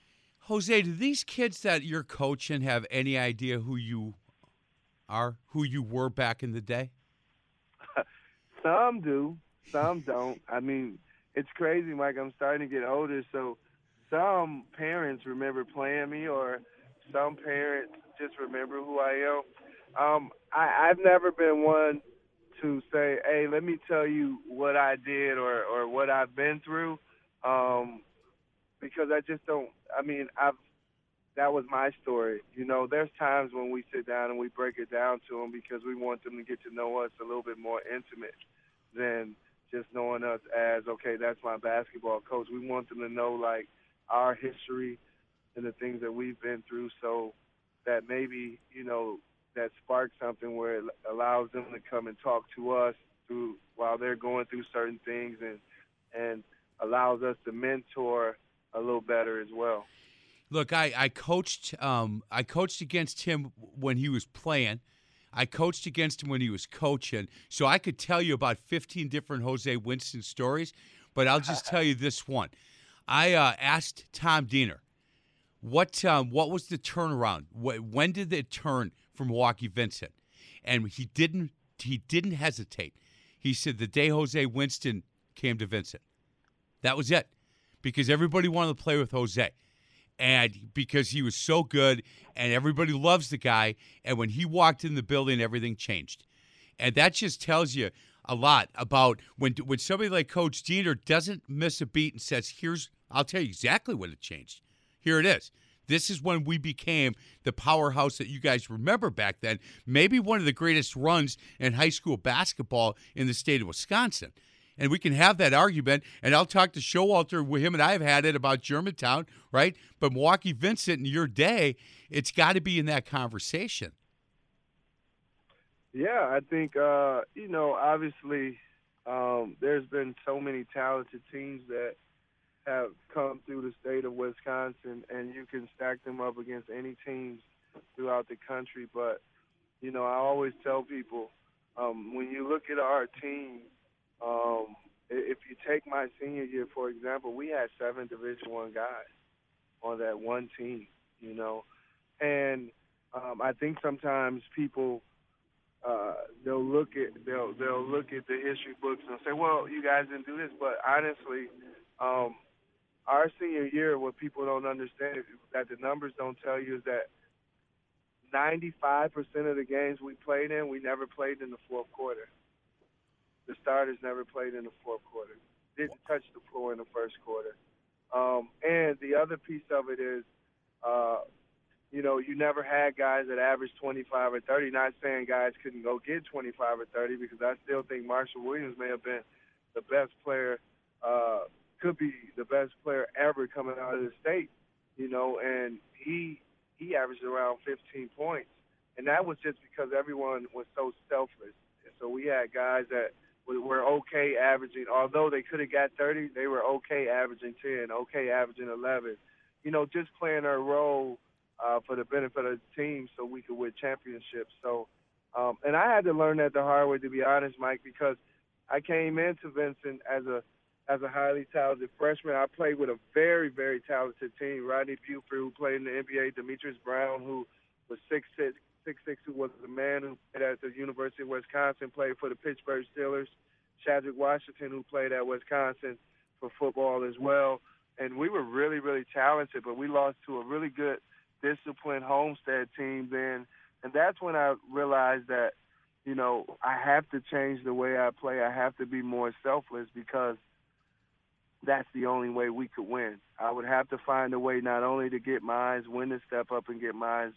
Jose, do these kids that you're coaching have any idea who you are, who you were back in the day? (laughs) some do, some don't. I mean, it's crazy, Mike. I'm starting to get older, so some parents remember playing me, or some parents just remember who I am. Um, I, I've never been one to say, "Hey, let me tell you what I did or or what I've been through," um, because I just don't. I mean, I've that was my story. You know, there's times when we sit down and we break it down to them because we want them to get to know us a little bit more intimate than just knowing us as okay, that's my basketball coach. We want them to know like our history and the things that we've been through, so that maybe you know that sparks something where it allows them to come and talk to us through while they're going through certain things and and allows us to mentor a little better as well. Look, I I coached um, I coached against him when he was playing. I coached against him when he was coaching, so I could tell you about 15 different Jose Winston stories. But I'll just tell you this one. I uh, asked Tom Diener, what um, what was the turnaround? When did it turn from Milwaukee Vincent, and he didn't he didn't hesitate. He said the day Jose Winston came to Vincent, that was it, because everybody wanted to play with Jose, and because he was so good, and everybody loves the guy. And when he walked in the building, everything changed, and that just tells you a lot about when when somebody like Coach Diener doesn't miss a beat and says, "Here's I'll tell you exactly what it changed. Here it is." This is when we became the powerhouse that you guys remember back then. Maybe one of the greatest runs in high school basketball in the state of Wisconsin. And we can have that argument, and I'll talk to Showalter. With him and I have had it about Germantown, right? But Milwaukee Vincent in your day, it's got to be in that conversation. Yeah, I think uh, you know. Obviously, um, there's been so many talented teams that have come through the state of Wisconsin, and you can stack them up against any teams throughout the country. But you know, I always tell people um, when you look at our team, um, if you take my senior year for example, we had seven Division One guys on that one team. You know, and um, I think sometimes people uh, they'll look at they'll they'll look at the history books and say, well, you guys didn't do this, but honestly. Um, our senior year, what people don't understand that the numbers don't tell you is that 95% of the games we played in, we never played in the fourth quarter. The starters never played in the fourth quarter. Didn't touch the floor in the first quarter. Um, and the other piece of it is, uh, you know, you never had guys that averaged 25 or 30. Not saying guys couldn't go get 25 or 30 because I still think Marshall Williams may have been the best player uh, could be the best player ever coming out of the state, you know, and he he averaged around 15 points, and that was just because everyone was so selfless. And so we had guys that were okay averaging, although they could have got 30, they were okay averaging 10, okay averaging 11, you know, just playing their role uh, for the benefit of the team so we could win championships. So, um, and I had to learn that the hard way, to be honest, Mike, because I came into Vincent as a as a highly talented freshman. I played with a very, very talented team. Rodney Buford, who played in the NBA, Demetrius Brown, who was six six, six six, who was the man who played at the University of Wisconsin, played for the Pittsburgh Steelers. Chadwick Washington, who played at Wisconsin for football as well. And we were really, really talented, but we lost to a really good, disciplined Homestead team then. And that's when I realized that, you know, I have to change the way I play. I have to be more selfless because that's the only way we could win. I would have to find a way not only to get mines, win to step up and get mines,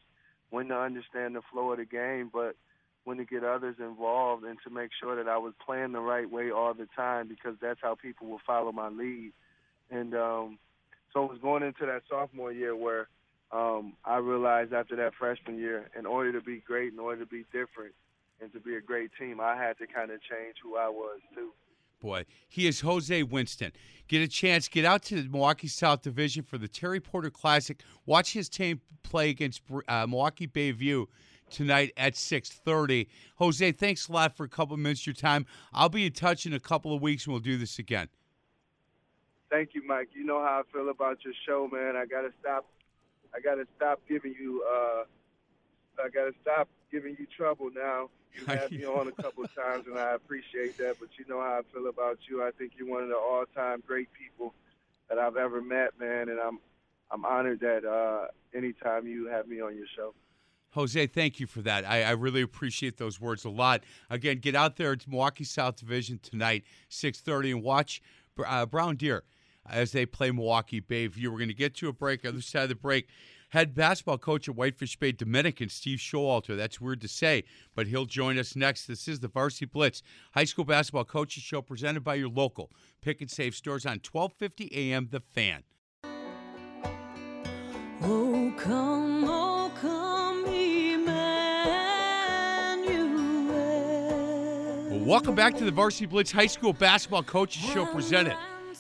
when to understand the flow of the game, but when to get others involved and to make sure that I was playing the right way all the time because that's how people will follow my lead. And um, so it was going into that sophomore year where um, I realized after that freshman year, in order to be great, in order to be different, and to be a great team, I had to kind of change who I was too. Boy, he is Jose Winston. Get a chance, get out to the Milwaukee South Division for the Terry Porter Classic. Watch his team play against uh, Milwaukee Bayview tonight at 6.30. Jose, thanks a lot for a couple minutes of your time. I'll be in touch in a couple of weeks and we'll do this again. Thank you, Mike. You know how I feel about your show, man. I gotta stop. I gotta stop giving you. Uh, I gotta stop giving you trouble now. You had me on a couple of times, and I appreciate that. But you know how I feel about you. I think you're one of the all-time great people that I've ever met, man. And I'm I'm honored that uh, anytime you have me on your show. Jose, thank you for that. I, I, really appreciate those words a lot. Again, get out there to Milwaukee South Division tonight, 6:30, and watch uh, Brown Deer as they play Milwaukee Bayview. We're going to get to a break. Other side of the break, head basketball coach at Whitefish Bay Dominican, Steve Showalter. That's weird to say, but he'll join us next. This is the Varsity Blitz High School Basketball Coaches Show presented by your local pick and save stores on 1250 AM The Fan. Oh, come, oh, come, Emmanuel. Well, welcome back to the Varsity Blitz High School Basketball Coaches Show presented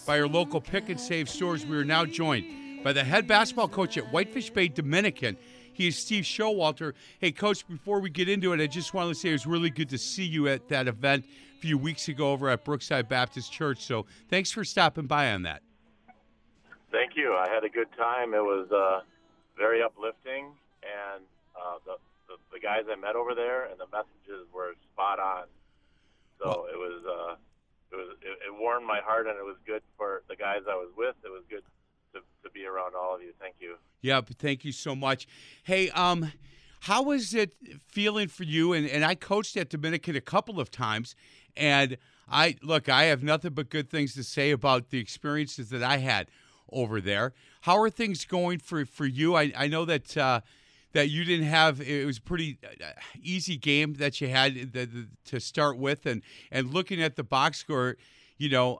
by your local pick and save stores. We are now joined by the head basketball coach at Whitefish Bay Dominican. He is Steve Showalter. Hey, Coach, before we get into it, I just wanted to say it was really good to see you at that event a few weeks ago over at Brookside Baptist Church. So thanks for stopping by on that. Thank you. I had a good time. It was uh, very uplifting, and uh, the, the, the guys I met over there and the messages were spot on. So well, it was uh, it was it, it warmed my heart, and it was good for the guys I was with. It was good to, to be around all of you. Thank you. Yeah, thank you so much. Hey, um, how was it feeling for you? And and I coached at Dominican a couple of times, and I look, I have nothing but good things to say about the experiences that I had over there. How are things going for for you? I I know that. Uh, that you didn't have it was a pretty uh, easy game that you had the, the, to start with and and looking at the box score you know,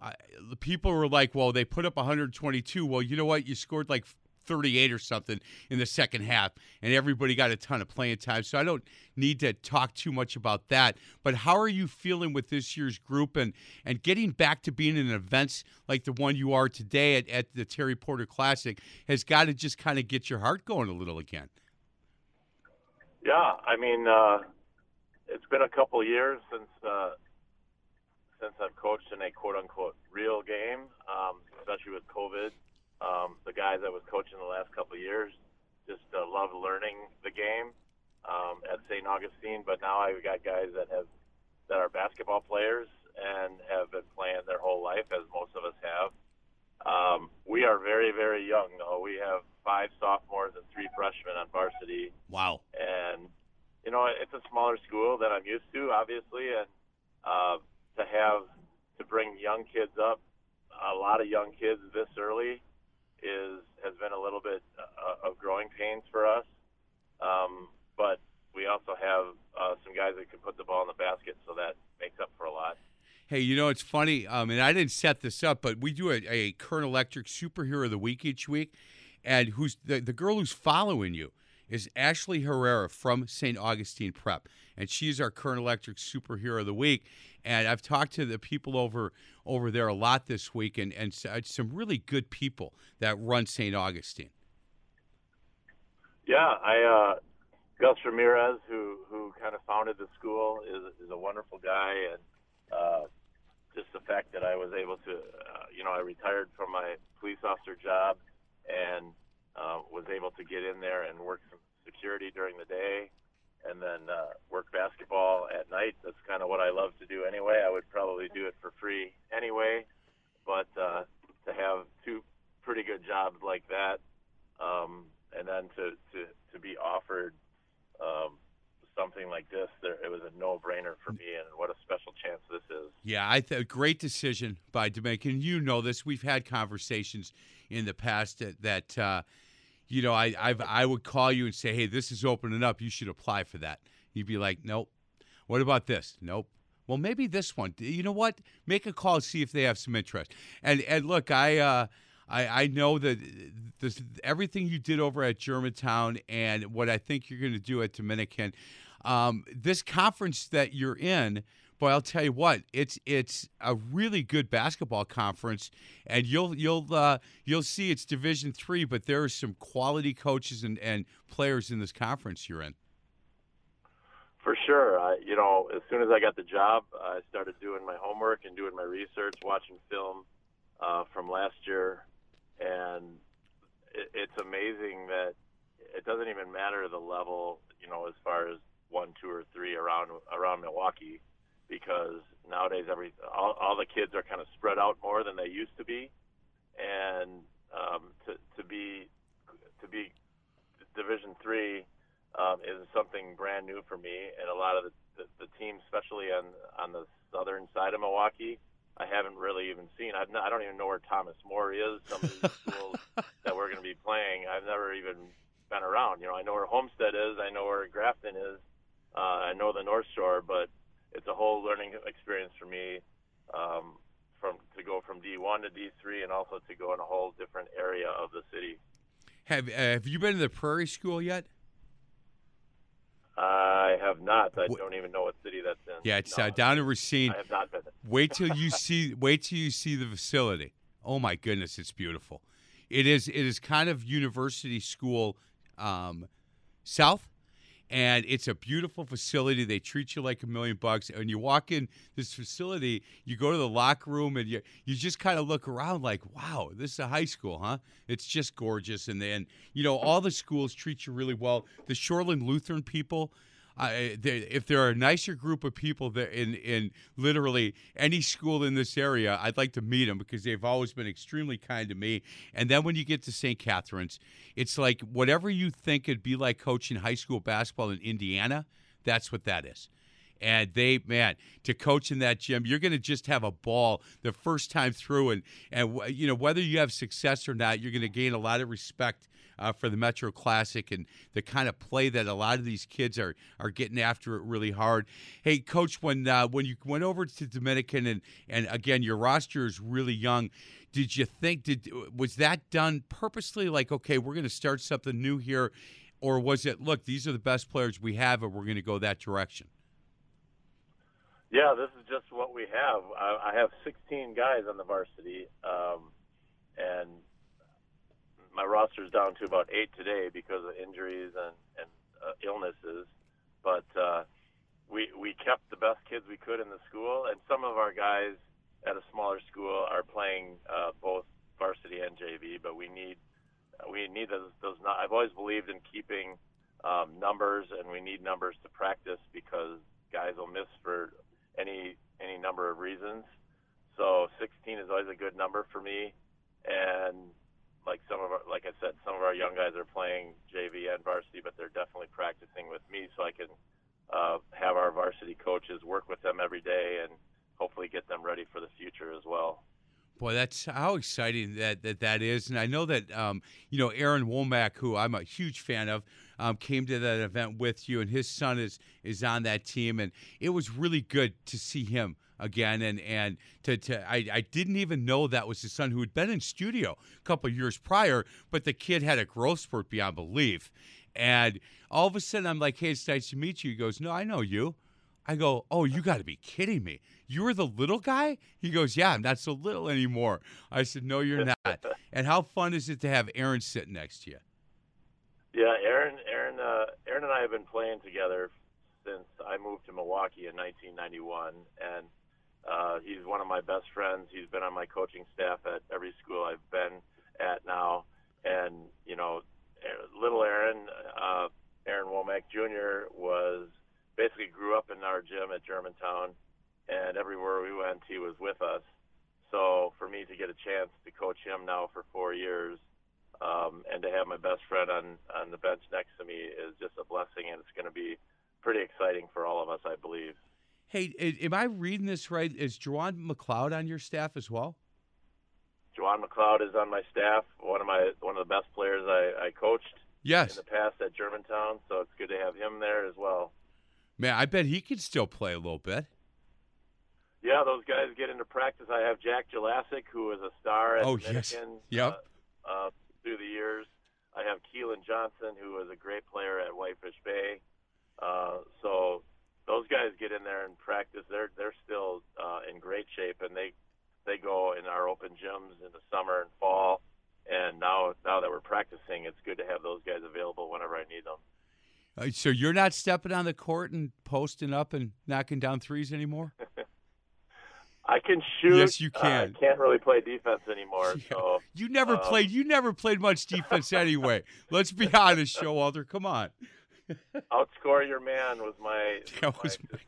the people were like, well, they put up 122. Well, you know what? You scored like 38 or something in the second half, and everybody got a ton of playing time. So I don't need to talk too much about that. But how are you feeling with this year's group and, and getting back to being in events like the one you are today at, at the Terry Porter Classic has got to just kind of get your heart going a little again? Yeah, I mean, uh, it's been a couple years since. Uh, since I've coached in a quote unquote real game, um, especially with COVID. Um, the guys I was coaching the last couple of years just uh, love learning the game um, at St. Augustine. But now I've got guys that have that are basketball players and have been playing their whole life, as most of us have. Um, we are very, very young, though. We have five sophomores and three freshmen on varsity. Wow. And, you know, it's a smaller school than I'm used to, obviously. And uh, to have to bring young kids up, a lot of young kids this early is has been a little bit uh, of growing pains for us. Um, but we also have uh, some guys that can put the ball in the basket, so that makes up for a lot. Hey, you know it's funny, um, and I didn't set this up, but we do a, a Current Electric Superhero of the Week each week, and who's the, the girl who's following you is Ashley Herrera from St. Augustine Prep, and she's our Current Electric Superhero of the Week. And I've talked to the people over over there a lot this week, and and uh, some really good people that run St. Augustine. Yeah, I uh, Gus Ramirez, who who kind of founded the school, is is a wonderful guy, and uh, just the fact that I was able to, uh, you know, I retired from my police officer job and uh, was able to get in there and work some security during the day and then uh, work basketball at night. That's kind of what I love to do anyway. I would probably do it for free anyway, but uh, to have two pretty good jobs like that, um, and then to, to, to be offered um, something like this, there, it was a no-brainer for me, and what a special chance this is. Yeah, I th- great decision by Dominican. You know this. We've had conversations in the past that. that uh, you know, I I've, I would call you and say, hey, this is opening up. You should apply for that. You'd be like, nope. What about this? Nope. Well, maybe this one. You know what? Make a call, see if they have some interest. And and look, I. Uh, I, I know that this, everything you did over at Germantown and what I think you're going to do at Dominican, um, this conference that you're in, boy, I'll tell you what, it's it's a really good basketball conference, and you'll you'll uh, you'll see it's Division three, but there are some quality coaches and, and players in this conference you're in. For sure, I, you know, as soon as I got the job, I started doing my homework and doing my research, watching film uh, from last year, and it, it's amazing that it doesn't even matter the level, you know, as far as one, two, or three around around Milwaukee, because nowadays every all, all the kids are kind of spread out more than they used to be, and um, to to be to be Division three um, is something brand new for me, and a lot of the, the, the teams, especially on on the southern side of Milwaukee, I haven't really even seen. I've not, I don't even know where Thomas More is. Some of these (laughs) schools that we're going to be playing, I've never even been around. You know, I know where Homestead is. I know where Grafton is. Uh, I know the North Shore, but it's a whole learning experience for me um, from to go from D1 to D3, and also to go in a whole different area of the city. Have uh, Have you been to the Prairie School yet? I have not. I don't even know what city that's in. Yeah, it's No, uh, down in Racine. I have not been. Wait till you see. (laughs) Wait till you see the facility. Oh my goodness, it's beautiful. It is. It is kind of university school um, south, and it's a beautiful facility. They treat you like a million bucks. And you walk in this facility, you go to the locker room, and you you just kind of look around like, wow, this is a high school, huh? It's just gorgeous. And then you know all the schools treat you really well. The Shoreland Lutheran people. I, they, if there are a nicer group of people that in in literally any school in this area, I'd like to meet them because they've always been extremely kind to me. And then when you get to St. Catherine's, it's like whatever you think it'd be like coaching high school basketball in Indiana, that's what that is. And they, man, to coach in that gym, you're going to just have a ball the first time through, and and you know whether you have success or not, you're going to gain a lot of respect uh, for the Metro Classic and the kind of play that a lot of these kids are are getting after it really hard. Hey, coach, when uh, when you went over to Dominican and and again your roster is really young, did you think did was that done purposely? Like, okay, we're going to start something new here, or was it look these are the best players we have and we're going to go that direction? Yeah, this is just what we have. I, I have 16 guys on the varsity, um, and my roster is down to about eight today because of injuries and, and uh, illnesses. But uh, we we kept the best kids we could in the school, and some of our guys at a smaller school are playing uh, both varsity and JV. But we need we need those those. Not, I've always believed in keeping um, numbers, and we need numbers to practice because guys will miss for any any number of reasons. So 16 is always a good number for me, and like some of our, like I said, some of our young guys are playing JV and varsity, but they're definitely practicing with me, so I can uh, have our varsity coaches work with them every day and hopefully get them ready for the future as well. Boy, that's how exciting that that, that is, and I know that um, you know Aaron Womack, who I'm a huge fan of, um, came to that event with you, and his son is is on that team, and it was really good to see him again, and and to, to I, I didn't even know that was his son who had been in studio a couple of years prior, but the kid had a growth spurt beyond belief, and all of a sudden I'm like, hey, it's nice to meet you. He goes, no, I know you. I go, oh, you got to be kidding me. You were the little guy? He goes, yeah, I'm not so little anymore. I said, no, you're not. (laughs) and how fun is it to have Aaron sitting next to you? Yeah, Aaron, Aaron, uh, Aaron and I have been playing together since I moved to Milwaukee in 1991, and uh, he's one of my best friends. He's been on my coaching staff at every school I've been at now, and you know, little Aaron, uh, Aaron Womack Jr. was basically grew up in our gym at Germantown, and everywhere we went, he was with us. So for me to get a chance to coach him now for four years, um, and to have my best friend on on the bench next to me is just a blessing, and it's going to be pretty exciting for all of us, I believe. Hey, am I reading this right? Is Juwan McLeod on your staff as well? Juwan McLeod is on my staff. One of my one of the best players I, I coached Yes. in the past at Germantown. So it's good to have him there as well. Man, I bet he could still play a little bit. Yeah, those guys get into practice. I have Jack Jelasic, who is a star at Oh, yes. Dominican Yep. uh, uh, through the years. I have Keelan Johnson, who was a great player at Whitefish Bay. Uh, so those guys get in there and practice. They're they're still uh, in great shape, and they they go in our open gyms in the summer and fall. And now now that we're practicing, it's good to have those guys available whenever I need them. Uh, so you're not stepping on the court and posting up and knocking down threes anymore? (laughs) I can shoot. Yes, you Uh, can. I can't really play defense anymore. (laughs) So You never um, played. You never played much defense (laughs) anyway. Let's be honest, Showalter. Come on. outscore your man was my, That my was defense.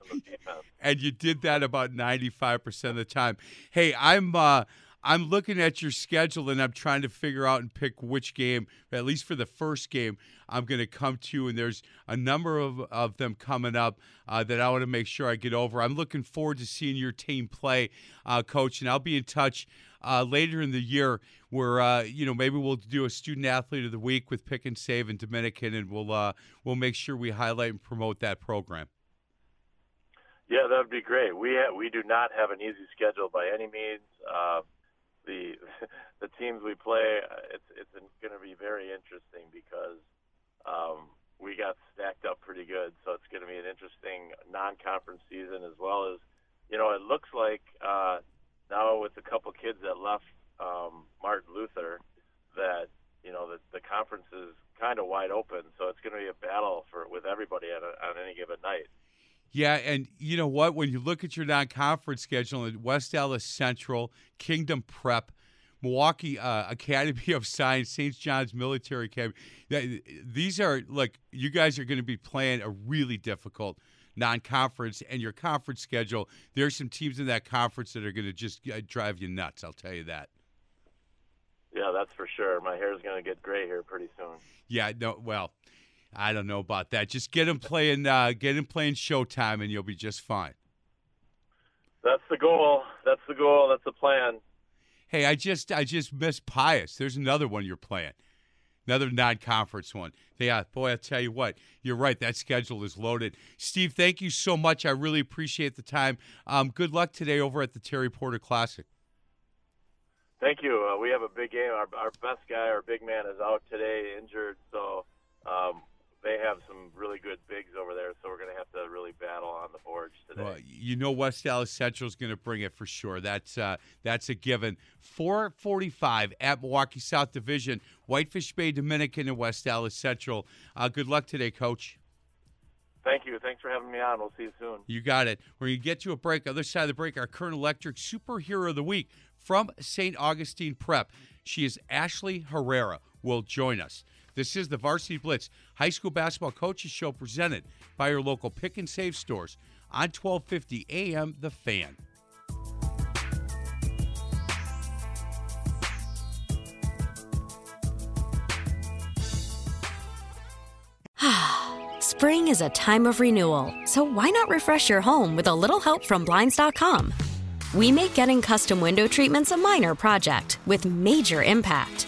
and you did that about 95% of the time. Hey, I'm uh I'm looking at your schedule and I'm trying to figure out and pick which game, at least for the first game, I'm going to come to. And there's a number of, of them coming up uh, that I want to make sure I get over. I'm looking forward to seeing your team play, uh, Coach, and I'll be in touch uh, later in the year where uh, you know maybe we'll do a student athlete of the week with Pick and Save and Dominican, and we'll uh, we'll make sure we highlight and promote that program. Yeah, that would be great. We ha- we do not have an easy schedule by any means. Uh, the (laughs) the teams we play, uh, it's it's going to be very interesting because um, we got stacked up pretty good. So it's going to be an interesting non-conference season as well as you know. It looks like uh, now with a couple kids that left um, Martin Luther that you know the the conference is kind of wide open. So it's going to be a battle for with everybody on, a, on any given night. Yeah, and you know what? When you look at your non-conference schedule, in West Allis Central, Kingdom Prep, Milwaukee uh, Academy of Science, St. John's Military Academy, these are like you guys are going to be playing a really difficult non-conference, and your conference schedule. There's some teams in that conference that are going to just uh, drive you nuts. I'll tell you that. Yeah, that's for sure. My hair's going to get gray here pretty soon. Yeah, no, well, I don't know about that. Just get him playing, uh, get him playing Showtime, and you'll be just fine. That's the goal. That's the goal. That's the plan. Hey, I just I just missed Pius. There's another one you're playing. Another non-conference one. Yeah, boy, I'll tell you what. You're right. That schedule is loaded. Steve, thank you so much. I really appreciate the time. Um, good luck today over at the Terry Porter Classic. Thank you. Uh, we have a big game. Our, our best guy, our big man, is out today, injured. So um, they have some really good bigs over there. So we're going to have to really battle on the boards today. Well, you know West Allis Central is going to bring it for sure. That's uh, that's a given. 445 at Milwaukee South Division, Whitefish Bay Dominican and West Allis Central. Uh, good luck today, Coach. Thank you. Thanks for having me on. We'll see you soon. You got it. We're going to get to a break. Other side of the break, our current electric superhero of the week from St. Augustine Prep. She is Ashley Herrera. Will join us. This is the Varsity Blitz High School Basketball Coaches Show presented by your local pick and save stores on 1250 AM The Fan. (sighs) Spring is a time of renewal, so why not refresh your home with a little help from Blinds.com? We make getting custom window treatments a minor project with major impact.